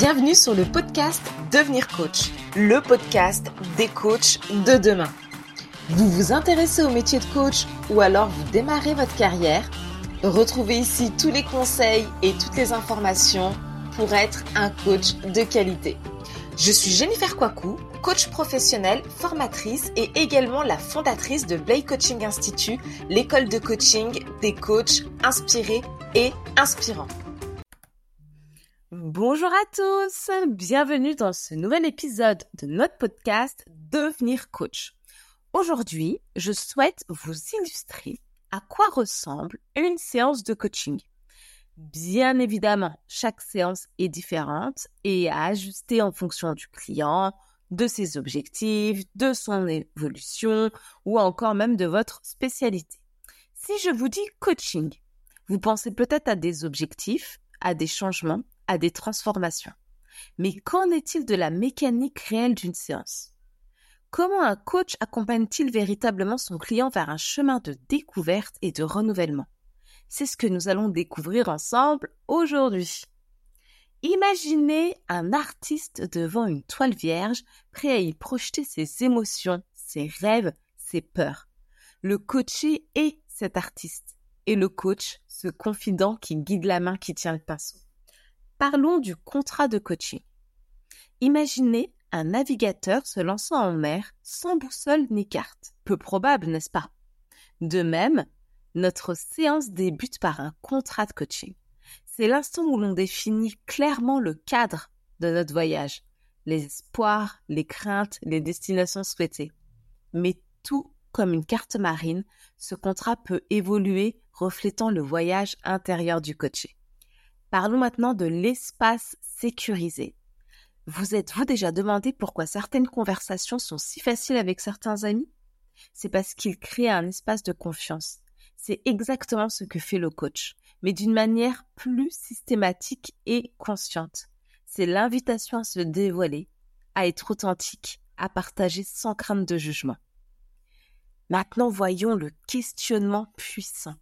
Bienvenue sur le podcast Devenir coach, le podcast des coachs de demain. Vous vous intéressez au métier de coach ou alors vous démarrez votre carrière? Retrouvez ici tous les conseils et toutes les informations pour être un coach de qualité. Je suis Jennifer Kwaku, coach professionnelle, formatrice et également la fondatrice de Blake Coaching Institute, l'école de coaching des coachs inspirés et inspirants. Bonjour à tous, bienvenue dans ce nouvel épisode de notre podcast Devenir coach. Aujourd'hui, je souhaite vous illustrer à quoi ressemble une séance de coaching. Bien évidemment, chaque séance est différente et à ajuster en fonction du client, de ses objectifs, de son évolution ou encore même de votre spécialité. Si je vous dis coaching, vous pensez peut-être à des objectifs, à des changements, à des transformations. Mais qu'en est-il de la mécanique réelle d'une séance? Comment un coach accompagne-t-il véritablement son client vers un chemin de découverte et de renouvellement? C'est ce que nous allons découvrir ensemble aujourd'hui. Imaginez un artiste devant une toile vierge, prêt à y projeter ses émotions, ses rêves, ses peurs. Le coaché est cet artiste et le coach, ce confident qui guide la main qui tient le pinceau. Parlons du contrat de coaching. Imaginez un navigateur se lançant en mer sans boussole ni carte. Peu probable, n'est-ce pas? De même, notre séance débute par un contrat de coaching. C'est l'instant où l'on définit clairement le cadre de notre voyage, les espoirs, les craintes, les destinations souhaitées. Mais tout comme une carte marine, ce contrat peut évoluer reflétant le voyage intérieur du coaché. Parlons maintenant de l'espace sécurisé. Vous êtes-vous déjà demandé pourquoi certaines conversations sont si faciles avec certains amis? C'est parce qu'ils créent un espace de confiance. C'est exactement ce que fait le coach, mais d'une manière plus systématique et consciente. C'est l'invitation à se dévoiler, à être authentique, à partager sans crainte de jugement. Maintenant voyons le questionnement puissant.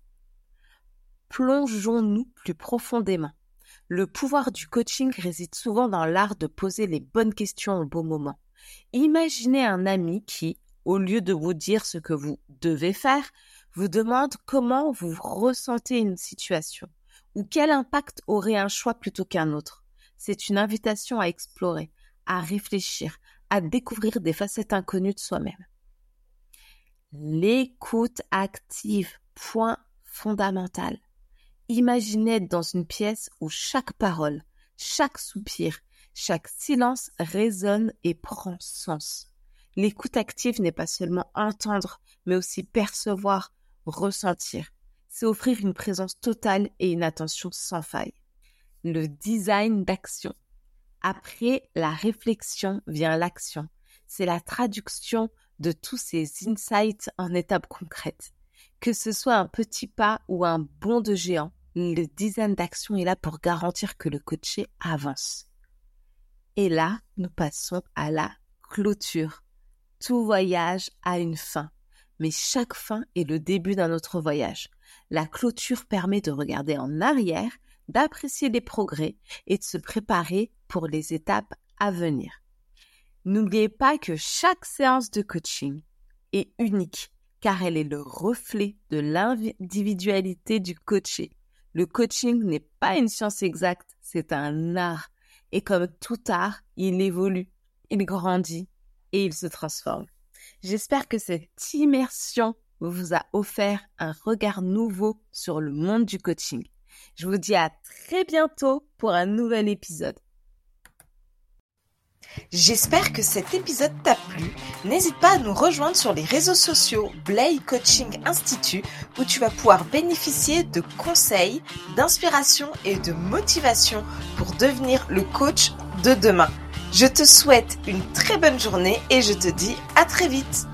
Plongeons-nous plus profondément. Le pouvoir du coaching réside souvent dans l'art de poser les bonnes questions au bon moment. Imaginez un ami qui, au lieu de vous dire ce que vous devez faire, vous demande comment vous ressentez une situation ou quel impact aurait un choix plutôt qu'un autre. C'est une invitation à explorer, à réfléchir, à découvrir des facettes inconnues de soi-même. L'écoute active, point fondamental. Imaginez être dans une pièce où chaque parole, chaque soupir, chaque silence résonne et prend sens. L'écoute active n'est pas seulement entendre, mais aussi percevoir, ressentir. C'est offrir une présence totale et une attention sans faille. Le design d'action. Après la réflexion vient l'action. C'est la traduction de tous ces insights en étapes concrètes. Que ce soit un petit pas ou un bond de géant, le design d'action est là pour garantir que le coaché avance. Et là, nous passons à la clôture. Tout voyage a une fin, mais chaque fin est le début d'un autre voyage. La clôture permet de regarder en arrière, d'apprécier les progrès et de se préparer pour les étapes à venir. N'oubliez pas que chaque séance de coaching est unique car elle est le reflet de l'individualité du coaché. Le coaching n'est pas une science exacte, c'est un art. Et comme tout art, il évolue, il grandit et il se transforme. J'espère que cette immersion vous a offert un regard nouveau sur le monde du coaching. Je vous dis à très bientôt pour un nouvel épisode. J'espère que cet épisode t'a plu. N'hésite pas à nous rejoindre sur les réseaux sociaux Blay Coaching Institute où tu vas pouvoir bénéficier de conseils, d'inspiration et de motivation pour devenir le coach de demain. Je te souhaite une très bonne journée et je te dis à très vite.